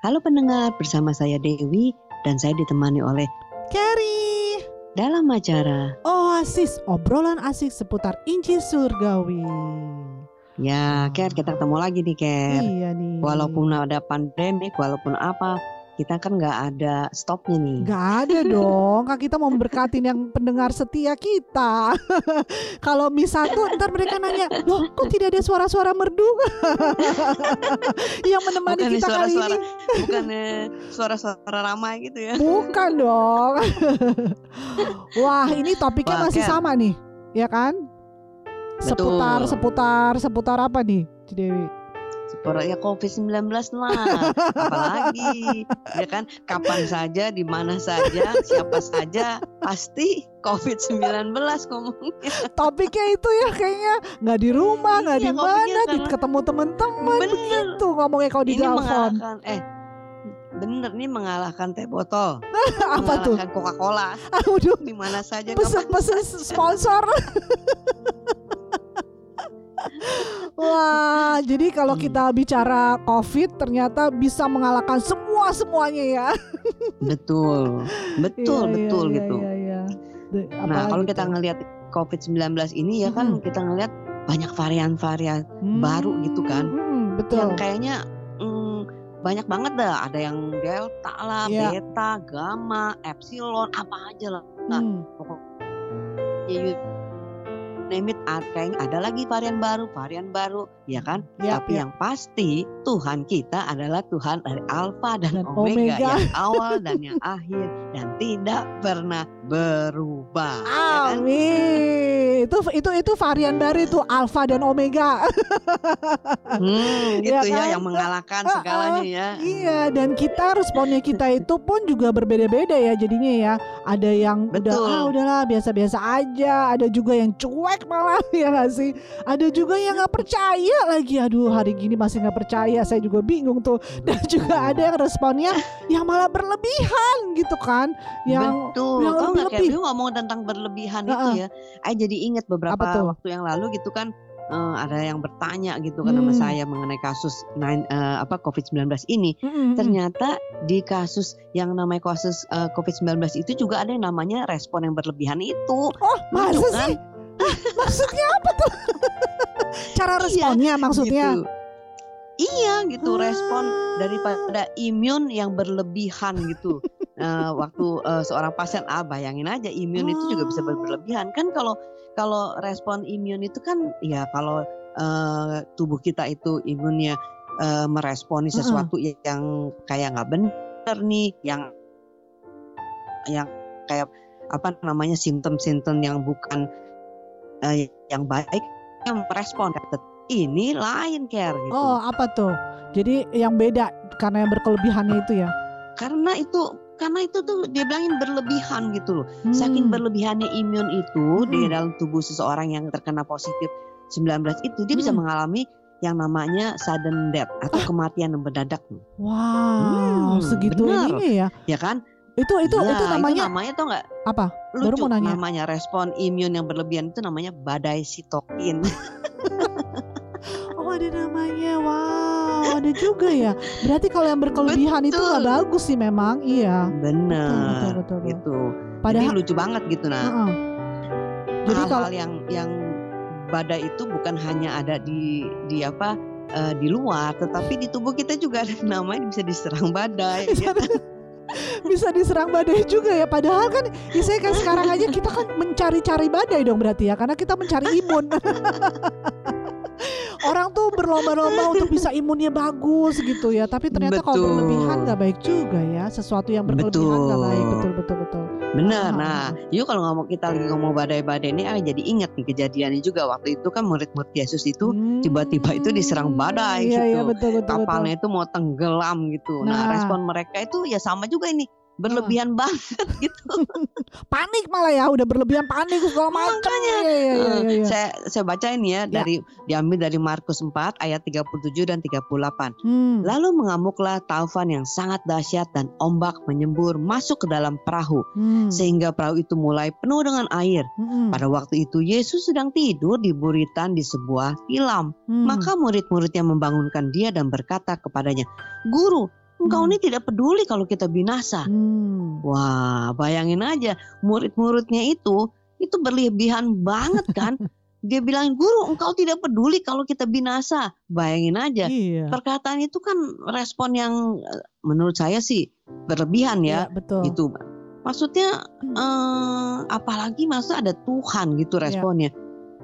Halo pendengar, bersama saya Dewi dan saya ditemani oleh Carrie dalam acara Oasis obrolan asik seputar Injil Surgawi. Ya, Ker, kita ketemu lagi nih, Ker. Iya nih. Walaupun ada pandemik, walaupun apa, kita kan nggak ada stopnya nih. Gak ada dong, kan kita mau memberkatin yang pendengar setia kita. Kalau mis satu, ntar mereka nanya, loh kok tidak ada suara-suara merdu yang menemani Bukan kita kali suara-suara, ini? bukan suara-suara ramai gitu ya. Bukan dong. Wah, ini topiknya Wah, masih Ken. sama nih, ya kan? Seputar, Betul. seputar, seputar apa nih, Cidewi? Seperti ya COVID-19 lah, apalagi ya kan? Kapan saja, di mana saja, siapa saja pasti COVID-19 ngomongnya. Topiknya itu ya kayaknya. Nggak di rumah, nggak Iya, di mana, ketemu teman-teman begitu ngomongnya kalau di telepon. eh bener nih mengalahkan teh botol, Apa tuh? mengalahkan Coca-Cola. Aduh, di mana saja pesen pesen sponsor. Wah, jadi kalau Hmm. kita bicara COVID ternyata bisa mengalahkan semua semuanya ya. Betul, betul, Iya, betul iya, gitu. Iya, iya. De- Nah, kalau kita tuh? ngelihat COVID-19 ini ya kan Mm-mm. kita ngelihat banyak varian-varian baru gitu kan. Hmm, betul. yang kayaknya mm, banyak banget dah. Ada yang delta lah, Iya. beta, gamma, epsilon, apa aja lah. Nah, Hmm. pokoknya name it, kayaknya ada lagi varian baru, varian baru, ya kan? Ya, Tapi ya. yang pasti Tuhan kita adalah Tuhan dari Alfa dan, Dan Omega, Omega. yang awal dan yang akhir dan tidak pernah berubah. ya kan? Amin. Itu itu itu varian baru itu alfa dan omega. Hmm, gitu Ya ya, kan? yang mengalahkan Ah, segalanya ya. Iya, dan kita responnya kita itu pun juga berbeda-beda ya jadinya ya. Ada yang udah Betul. ah udahlah biasa-biasa aja, ada juga yang cuek malah ya nggak sih. Ada juga yang nggak percaya lagi. Aduh, hari gini masih nggak percaya. Saya juga bingung tuh. Dan juga ada yang responnya yang malah berlebihan gitu kan. Yang Betul. yang Tahu nggak kayak lebih-lebih. lu ngomong tentang berlebihan itu Heeh. ya. Saya jadi ingat beberapa waktu yang lalu gitu kan eh, ada yang bertanya gitu kan sama Hmm. saya mengenai kasus nine- eh, apa COVID-19 ini. Mm-mm. Ternyata di kasus yang namanya kasus eh, COVID-19 itu juga ada yang namanya respon yang berlebihan itu. Oh, masa Lucu sih? Maksudnya apa tuh? Cara Iya, responnya maksudnya? Gitu. Iya gitu respon Ah. daripada imun yang berlebihan gitu. Eh, waktu eh, seorang pasien ah bayangin aja imun itu juga bisa ber- Oh. berlebihan kan kalau kalau respon imun itu kan ya kalau eh, tubuh kita itu imunnya eh, meresponi sesuatu yang kayak nggak benar nih yang yang kayak apa namanya simptom-simptom yang bukan eh, yang baik yang merespon ini lain care gitu. Oh, apa tuh? Jadi yang beda karena yang berkelebihannya itu ya. karena itu karena itu tuh dia bilangin berlebihan gitu loh saking Hmm. berlebihannya imun itu di Hmm. dalam tubuh seseorang yang terkena positif 19 itu dia bisa Hmm. mengalami yang namanya sudden death atau kematian yang mendadak Wow, Hmm, segitu bener. ininya ya. ya kan Itu itu Ya, itu namanya namanya tuh nggak apa? Baru lucu mau nanya. namanya respon imun yang berlebihan itu namanya badai sitokin Oh, ada namanya. Wow, ada juga ya. Berarti kalau yang berkelebihan itu nggak Betul. bagus sih memang. Iya. Betul, bener betul, betul, betul. gitu jadi Padahal lucu banget gitu nah Heeh. Jadi hal-hal kalau yang yang badai itu bukan hanya ada di di apa eh, di luar tetapi di tubuh kita juga ada namanya bisa diserang badai ya. Bisa diserang badai juga ya. Padahal kan ya saya kan sekarang aja kita kan mencari-cari badai dong berarti ya karena kita mencari imun. Orang tuh berlomba-lomba untuk bisa imunnya bagus gitu ya. Tapi ternyata kalau berlebihan nggak baik juga ya. Sesuatu yang berkelebihan nggak baik. Betul. Betul betul betul. benar Ah, nah yuk kalau ngomong kita lagi ngomong badai-badai ini ah jadi ingat nih kejadiannya juga waktu itu kan murid-murid Yesus itu tiba-tiba itu diserang badai Iya iya gitu. betul betul. kapalnya itu mau tenggelam gitu nah, Nah. respon mereka itu ya sama juga ini berlebihan banget gitu. Panik malah ya. Udah berlebihan panik segala macam. Makanya. Iya. Eh, iya, iya. saya saya bacain ya Ya. dari diambil dari Markus 4 ayat 37 dan 38 Hmm. Lalu mengamuklah taufan yang sangat dahsyat dan ombak menyembur masuk ke dalam perahu Hmm. sehingga perahu itu mulai penuh dengan air. Hmm. Pada waktu itu Yesus sedang tidur di buritan di sebuah tilam. Hmm. Maka murid-muridnya membangunkan dia dan berkata kepadanya, "Guru, engkau Hmm. ini tidak peduli kalau kita binasa. Hmm. Wah, bayangin aja murid-muridnya itu itu berlebihan banget kan. Dia bilang, "Guru, engkau tidak peduli kalau kita binasa." Bayangin aja. Iya. Perkataan itu kan respon yang eh, menurut saya sih berlebihan ya, Iya, betul. gitu. Maksudnya eh, apalagi masa ada Tuhan gitu Iya.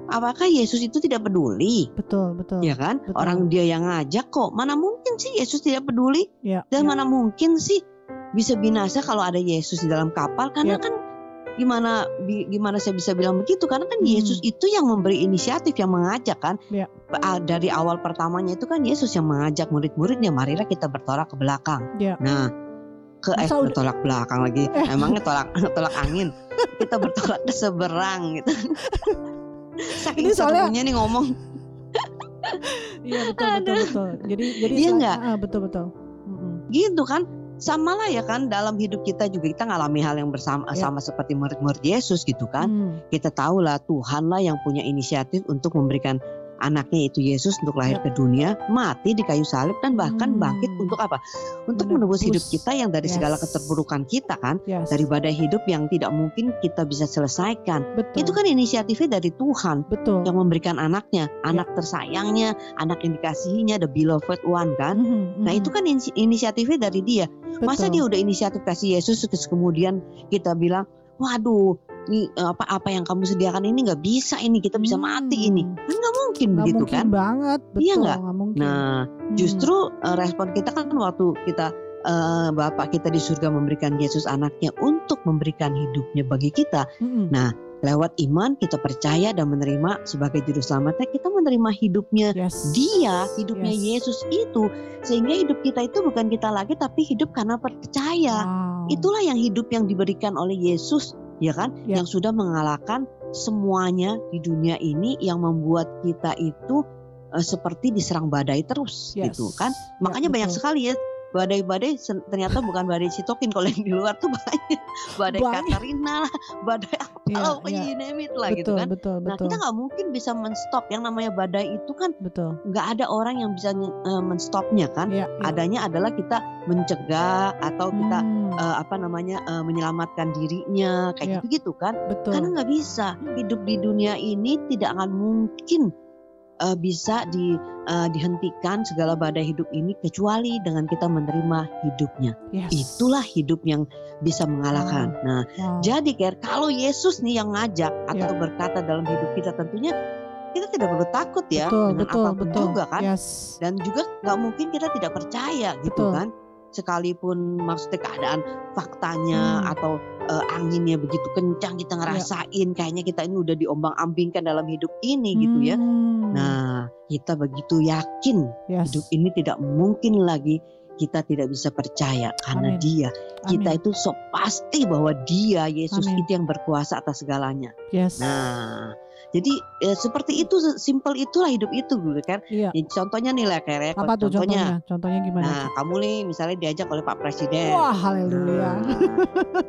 Apakah Yesus itu tidak peduli? Betul, betul. Ya kan? Betul. Orang dia yang ngajak kok. Mana mungkin sih Yesus tidak peduli? Iya, Dan iya. mana mungkin sih bisa binasa kalau ada Yesus di dalam kapal? Karena Yap. kan gimana gimana saya bisa bilang begitu? Karena kan Hmm. Yesus itu yang memberi inisiatif, yang mengajak kan. Ah, Dari awal pertamanya itu kan Yesus yang mengajak murid-muridnya, marilah kita bertolak ke belakang. Yap. Nah, ke eh bertolak belakang lagi. Emangnya tolak tolak angin. Kita bertolak ke seberang gitu. Saking Ini soalnya- nih ngomong. Iya, betul, betul, betul. Jadi jadi Iya selain- nggak? ah, betul, betul. Mm-mm. gitu kan sama lah ya kan dalam hidup kita juga kita ngalami hal yang bersama Ya. sama seperti murid-murid Yesus gitu kan Hmm. kita tahu lah Tuhan lah yang punya inisiatif untuk memberikan anaknya itu Yesus untuk lahir Ya. ke dunia mati di kayu salib dan bahkan Hmm. bangkit untuk apa untuk menebus hidup kita yang dari segala Yes. keterburukan kita kan Yes. dari badai hidup yang tidak mungkin kita bisa selesaikan betul. itu kan inisiatifnya dari Tuhan betul. yang memberikan anaknya Ya. anak tersayangnya anak yang dikasihinya the beloved one kan Mhm, Nah mhm. itu kan inisi- inisiatifnya dari dia. Masa Betul. dia udah inisiatif kasih Yesus terus kemudian kita bilang, waduh, ini eh, apa apa yang kamu sediakan ini nggak bisa ini kita bisa mati ini. Hmm. Kan nggak mungkin Nggak begitu mungkin kan? banget, betul. Iya nggak? mungkin. Nah Hmm. justru eh, respon kita kan waktu kita eh, Bapak kita di surga memberikan Yesus anaknya untuk memberikan hidupnya bagi kita. Mm-mm. Lewat iman kita percaya dan menerima sebagai juru selamatnya kita menerima hidupnya yes. dia hidupnya Yes. Yesus itu sehingga hidup kita itu bukan kita lagi tapi hidup karena percaya Wow. itulah yang hidup yang diberikan oleh Yesus ya kan Ya. yang sudah mengalahkan semuanya di dunia ini yang membuat kita itu eh, seperti diserang badai terus Yes. gitu kan Ya, makanya banyak betul. sekali ya badai-badai ternyata bukan badai sitokin kalau yang di luar tuh banyak badai Banyak. Katarina lah badai apa lah pokoknya you name it lah betul, gitu kan betul, nah betul, kita nggak mungkin bisa menstop yang namanya badai itu kan betul. nggak ada orang yang bisa eh, menstopnya kan Ya, ya. adanya adalah kita mencegah atau kita Hmm, eh, apa namanya eh, menyelamatkan dirinya Ya. kayak gitu gitu kan betul. karena nggak bisa hidup di dunia ini tidak akan mungkin eh, bisa di eh, dihentikan segala badai hidup ini kecuali dengan kita menerima hidupnya yes. itulah hidup yang bisa mengalahkan nah Wow. jadi Ker kalau Yesus nih yang ngajak atau Ya. berkata dalam hidup kita tentunya kita tidak perlu takut ya betul, dengan betul, apa pun betul. juga kan Yes. dan juga nggak mungkin kita tidak percaya gitu Betul. kan sekalipun maksudnya keadaan faktanya Hmm. atau eh, anginnya begitu kencang kita ngerasain kayaknya kita ini udah diombang-ambingkan dalam hidup ini gitu ya Hmm, nah kita begitu yakin yes. hidup ini tidak mungkin lagi kita tidak bisa percaya karena Amin. dia kita Amin. itu so pasti bahwa dia Yesus Amin. itu yang berkuasa atas segalanya yes. nah jadi eh, seperti itu simpel itulah hidup itu gitu kan iya. Ya, contohnya nih lah kayak Apa tuh contohnya? Contohnya gimana? Nah, tuh? kamu nih misalnya diajak oleh Pak Presiden. Wah, haleluya. Nah,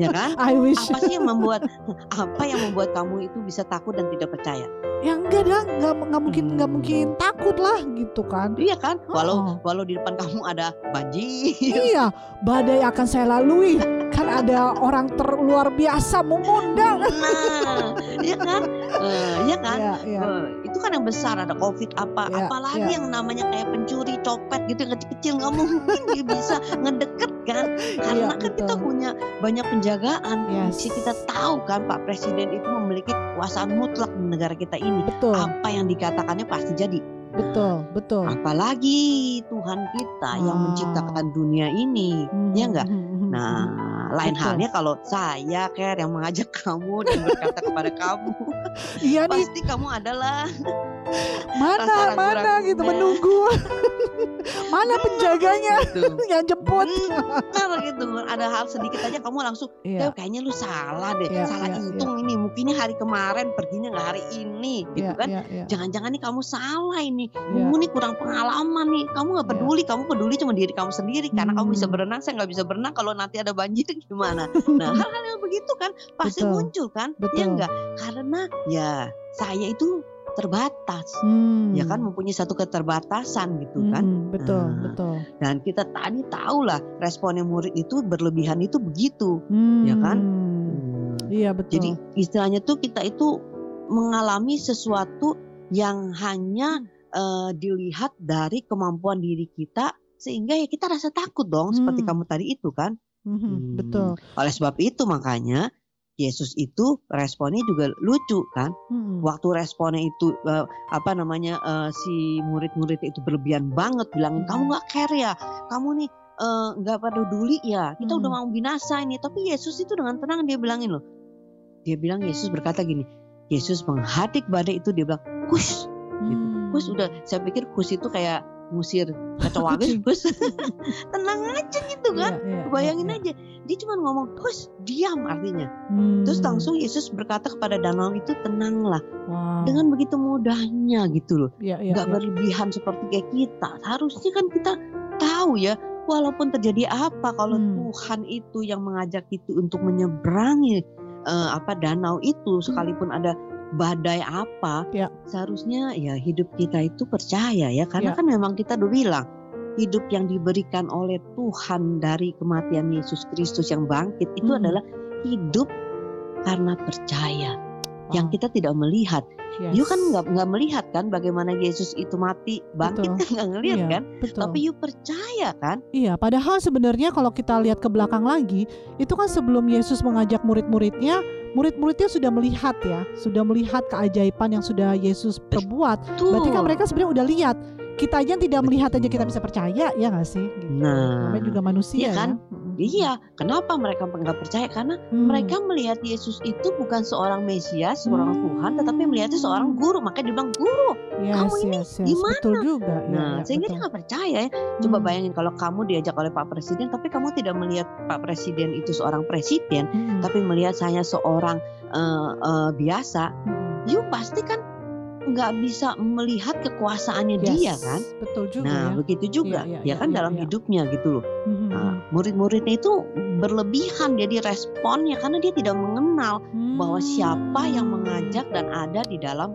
ya kan? I wish. Apa sih yang membuat apa yang membuat kamu itu bisa takut dan tidak percaya? Ya enggak dah, enggak enggak mungkin enggak Hmm. mungkin takut lah gitu kan. Iya kan? Walau Oh. walau di depan kamu ada banjir. Iya, badai akan saya lalui. Kan ada orang terluar biasa mengundang. Nah, iya kan? Eh, iya kan? Iya, iya. Eh, itu kan yang besar ada covid apa Iya, apalagi iya. yang namanya kayak pencuri copet gitu yang kecil-kecil nggak mungkin dia bisa ngedeket kan karena Iya, kan kita punya banyak penjagaan Yes. Si kita tahu kan Pak Presiden itu memiliki kekuasaan mutlak di negara kita ini Betul, apa yang dikatakannya pasti jadi betul, betul. apalagi Tuhan kita yang Ah. menciptakan dunia ini Hmm, ya enggak hmm, hmm, hmm, Nah, hmm. lain Betul. halnya kalau saya Ker yang mengajak kamu dan berkata kepada kamu, Iya nih, pasti kamu adalah mana mana gitu menunggu. mana penjaganya gitu. yang jemput? Benar gitu. Ada hal sedikit aja kamu langsung, Iya, "Dew, kayaknya lu salah deh, Iya, salah iya, hitung ini. Mungkinnya hari kemarin perginya nggak hari ini, gitu iya, kan? iya, iya. Jangan-jangan nih kamu salah ini. Iya. Kamu nih kurang pengalaman nih. Kamu nggak Iya. peduli, kamu peduli cuma diri kamu sendiri. Karena kamu bisa Hmm. berenang, saya nggak bisa berenang. Kalau nanti ada banjir gimana? Nah, hal-hal yang begitu kan pasti Betul. muncul kan? Ya Betul. enggak? Karena ya saya itu terbatas. Hmm. Ya kan mempunyai satu keterbatasan gitu kan. Hmm, betul, Nah, betul. Dan kita tadi tahu lah responnya murid itu berlebihan itu begitu. Hmm. ya kan? Hmm. Iya, betul. Jadi istilahnya tuh kita itu mengalami sesuatu yang hanya eh, dilihat dari kemampuan diri kita sehingga ya kita rasa takut dong seperti Hmm. kamu tadi itu kan. Mhm, Hmm. betul. Oleh sebab itu makanya Yesus itu responnya juga lucu kan. Hmm. Waktu responnya itu eh, apa namanya eh, si murid-murid itu berlebihan banget bilangin Hmm. kamu nggak care ya, kamu nih eh, nggak peduli ya, kita Hmm. udah mau binasa ini. Tapi Yesus itu dengan tenang dia bilangin loh. Dia bilang Yesus berkata gini, Yesus menghadik badai itu dia bilang kus, gitu. Hmm. kus udah. Saya pikir kus itu kayak ngusir kecoa kus. tenang aja gitu kan. Iya, iya, Bayangin iya, iya. aja, dia cuma ngomong kus, diam artinya. Hmm. Terus langsung Yesus berkata kepada danau itu tenanglah. Wow. Dengan begitu mudahnya gitu loh. Iya, iya, Gak iya. berlebihan seperti kayak kita. Harusnya kan kita tahu ya. Walaupun terjadi apa kalau Hmm. Tuhan itu yang mengajak itu untuk menyeberangi eh, apa danau itu sekalipun ada badai apa, Ya. seharusnya ya hidup kita itu percaya ya karena Ya. kan memang kita udah bilang hidup yang diberikan oleh Tuhan dari kematian Yesus Kristus yang bangkit itu Hmm. adalah hidup karena percaya yang Wow. kita tidak melihat. Yes. You kan nggak nggak melihat kan bagaimana Yesus itu mati bangkit Betul. kan nggak ngelihat Iya, kan? betul. Tapi you percaya kan? Iya, padahal sebenarnya kalau kita lihat ke belakang lagi, itu kan sebelum Yesus mengajak murid-muridnya, murid-muridnya sudah melihat ya, sudah melihat keajaiban yang sudah Yesus perbuat. Tuh. Berarti kan mereka sebenarnya udah lihat. Kita aja yang tidak melihat aja kita bisa percaya, ya nggak sih? Gitu. Nah, Namanya juga manusia iya kan? ya. Iya, kenapa mereka nggak percaya? Karena Hmm. mereka melihat Yesus itu bukan seorang Mesias, seorang Hmm. Tuhan, tetapi melihatnya seorang guru. Makanya dia bilang guru. yes, kamu ini yes, yes. gimana? Betul juga. Iya, Nah, iya, sehingga betul. dia nggak percaya ya. Coba Hmm. bayangin kalau kamu diajak oleh Pak Presiden, tapi kamu tidak melihat Pak Presiden itu seorang presiden, Mm-mm. tapi melihat saya seorang eh, eh, biasa, Mm-mm. you pasti kan nggak bisa melihat kekuasaannya Yes, dia kan. Betul juga Nah, ya. begitu juga, Iya, iya, ya iya, kan iya, dalam iya. hidupnya gitu loh. Mhm. Nah, murid-muridnya itu berlebihan jadi responnya karena dia tidak mengenal bahwa siapa yang Hmm. mengajak dan ada di dalam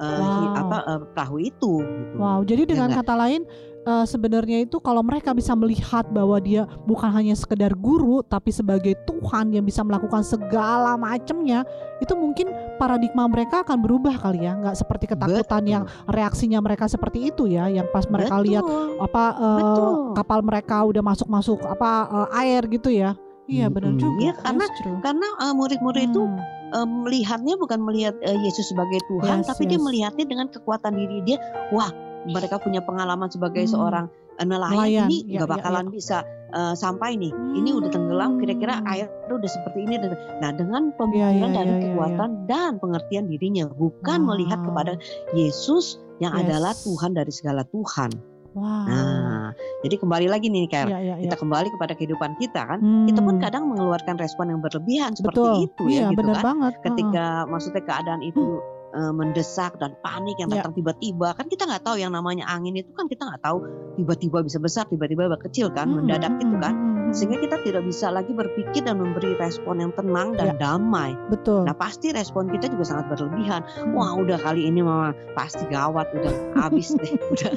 hi- Wow. apa eh, perahu itu. Gitu. Wow, jadi dengan nggak? kata lain eh, sebenarnya itu kalau mereka bisa melihat bahwa dia bukan hanya sekedar guru tapi sebagai Tuhan yang bisa melakukan segala macamnya, itu mungkin paradigma mereka akan berubah kali ya, nggak seperti ketakutan Betul. yang reaksinya mereka seperti itu ya, yang pas mereka Betul. lihat apa Betul. kapal mereka udah masuk-masuk apa eh, air gitu ya. Iya benar Mm-mm. juga. Iya, karena-. Karena murid-murid itu Hmm, eh, melihatnya bukan melihat Yesus sebagai Tuhan, Yes, tapi dia yes. melihatnya dengan kekuatan diri dia. Wah, mereka punya pengalaman sebagai Hmm. seorang eh, nelayan, Nelayan, ini ya, nggak ya, bakalan bisa eh, sampai nih. Ini udah tenggelam, kira-kira Hmm. air udah seperti ini. Nah, dengan Iya, pemikiran iya, dari iya, iya, kekuatan dan pengertian dirinya, bukan melihat Wow. kepada Yesus yang Yes. adalah Tuhan dari segala Tuhan. Wow. Nah, jadi kembali lagi nih, Ker. Iya, iya, iya. Kita kembali kepada kehidupan kita kan. Kita pun Hmm. kadang mengeluarkan respon yang berlebihan seperti Betul. itu iya, ya gitu benar kan. banget. Ketika maksudnya keadaan itu eh, mendesak dan panik yang Ya. datang tiba-tiba. Kan kita nggak tahu yang namanya angin itu kan kita nggak tahu tiba-tiba bisa besar tiba-tiba kecil kan mendadak gitu kan. Mm-mm, sehingga kita tidak bisa lagi berpikir dan memberi respon yang tenang dan damai. betul. Nah pasti respon kita juga sangat berlebihan. Hmm. Wah udah kali ini mama pasti gawat udah habis deh udah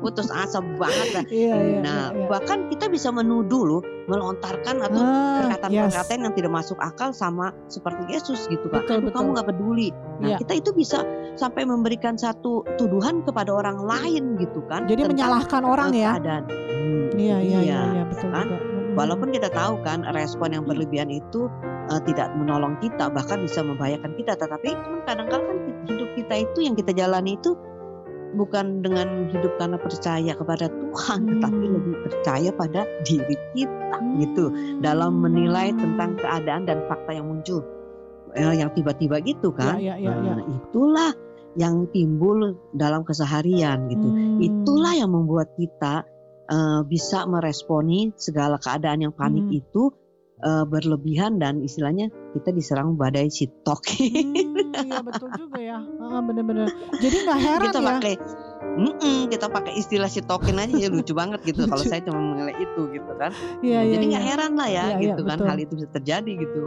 putus asa banget. Iya, iya, Nah iya, iya. bahkan kita bisa menuduh loh melontarkan atau Ah, perkataan-perkataan yes. yang tidak masuk akal sama seperti Yesus gitu kan. Betul, betul. kamu nggak peduli. Nah, Iya. kita itu bisa sampai memberikan satu tuduhan kepada orang lain gitu kan. Jadi menyalahkan orang eh, ya. Keadaan. Hmm, Iya, iya, iya, iya, betul kan? juga. Walaupun kita tahu kan respon yang berlebihan itu eh, tidak menolong kita, bahkan bisa membahayakan kita. Tetapi kadang-kadang kan hidup kita itu yang kita jalani itu bukan dengan hidup karena percaya kepada Tuhan, tetapi Hmm. lebih percaya pada diri kita gitu dalam menilai tentang keadaan dan fakta yang muncul eh, yang tiba-tiba gitu kan. Iya, iya, iya, Nah, itulah yang timbul dalam keseharian gitu. Hmm. Itulah yang membuat kita eh, bisa meresponi segala keadaan yang panik Hmm. itu eh, berlebihan dan istilahnya kita diserang badai sitok. Hmm, iya betul juga ya. Ah, bener-bener. Jadi nggak heran kita ya. pakai Mm-mm, kita pakai istilah si token aja ya lucu banget gitu kalau saya cuma menilai itu gitu kan Iya, iya, jadi iya. nggak heran lah ya iya, gitu kan betul. hal itu bisa terjadi gitu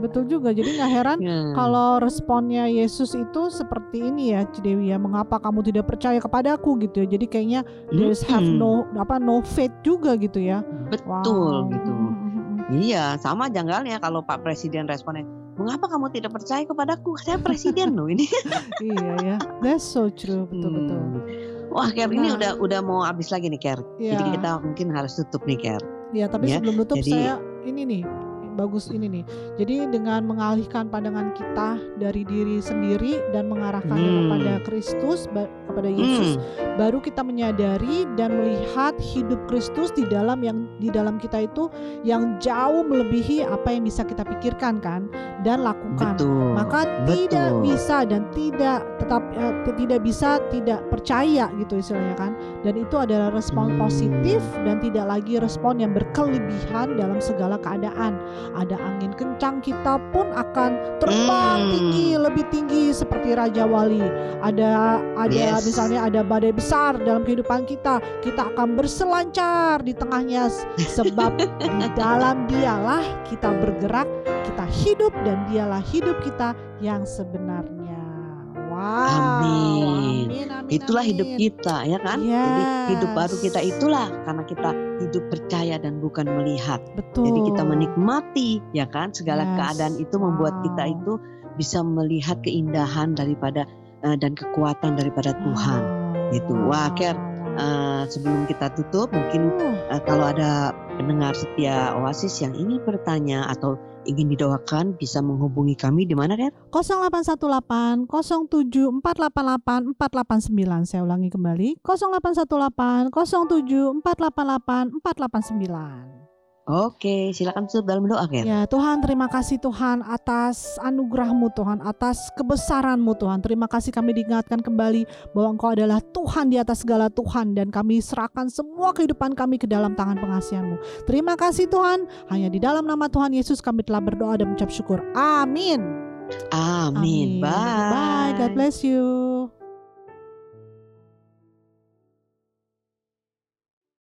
Betul juga. Jadi nggak heran Ya. kalau responnya Yesus itu seperti ini ya, Cidewi ya. Mengapa kamu tidak percaya kepadaku gitu ya? Jadi kayaknya there's have no apa no faith juga gitu ya. betul Wow. gitu iya sama janggalnya kalau Pak Presiden responnya mengapa kamu tidak percaya kepadaku saya presiden loh ini iya ya. That's so true. Betul betul. Hmm. Wah, Ker, ini Nah. udah udah mau habis lagi nih, Ker. Iya. Jadi kita mungkin harus tutup nih, Ker. Ya, tapi Ya, sebelum tutup jadi- saya ini nih bagus ini nih. Jadi dengan mengalihkan pandangan kita dari diri sendiri dan mengarahkannya Hmm. kepada Kristus, kepada Yesus, Hmm, baru kita menyadari dan melihat hidup Kristus di dalam yang di dalam kita itu yang jauh melebihi apa yang bisa kita pikirkan kan dan lakukan. betul. Maka tidak Betul. bisa dan tidak tetap eh, tidak bisa tidak percaya gitu istilahnya kan. Dan itu adalah respon Hmm. positif dan tidak lagi respon yang berkelebihan dalam segala keadaan. Ada angin kencang kita pun akan terbang Hmm. tinggi lebih tinggi seperti raja wali. Ada ada Yes. misalnya ada badai besar dalam kehidupan kita, kita akan berselancar di tengahnya sebab di dalam dialah kita bergerak, kita hidup dan dialah hidup kita yang sebenarnya. Wow. Amin, amin, Itulah hidup kita, ya kan? Jadi hidup baru Yes. kita itulah karena kita hidup percaya dan bukan melihat. Betul. Jadi kita menikmati, ya kan? Segala Yes. keadaan itu membuat kita itu bisa melihat keindahan daripada eh, dan kekuatan daripada Tuhan. Wow, Gitu. Wah, Ker. Eh, sebelum kita tutup, mungkin Uh, kalau ada pendengar setia Oasis yang ingin bertanya atau ingin didoakan bisa menghubungi kami di mana Ren? 0818 07 488 489 saya ulangi kembali 0818 07 488 489 Oke, silakan tutup dalam doa Ken. Ya Tuhan terima kasih Tuhan atas anugerahmu Tuhan atas kebesaranmu Tuhan. Terima kasih kami diingatkan kembali bahwa Engkau adalah Tuhan di atas segala Tuhan Dan kami serahkan semua kehidupan kami ke dalam tangan pengasihanmu. Terima kasih Tuhan. Hanya di dalam nama Tuhan Yesus kami telah berdoa dan mengucap syukur. Amin. Amin. Bye. Bye. God bless you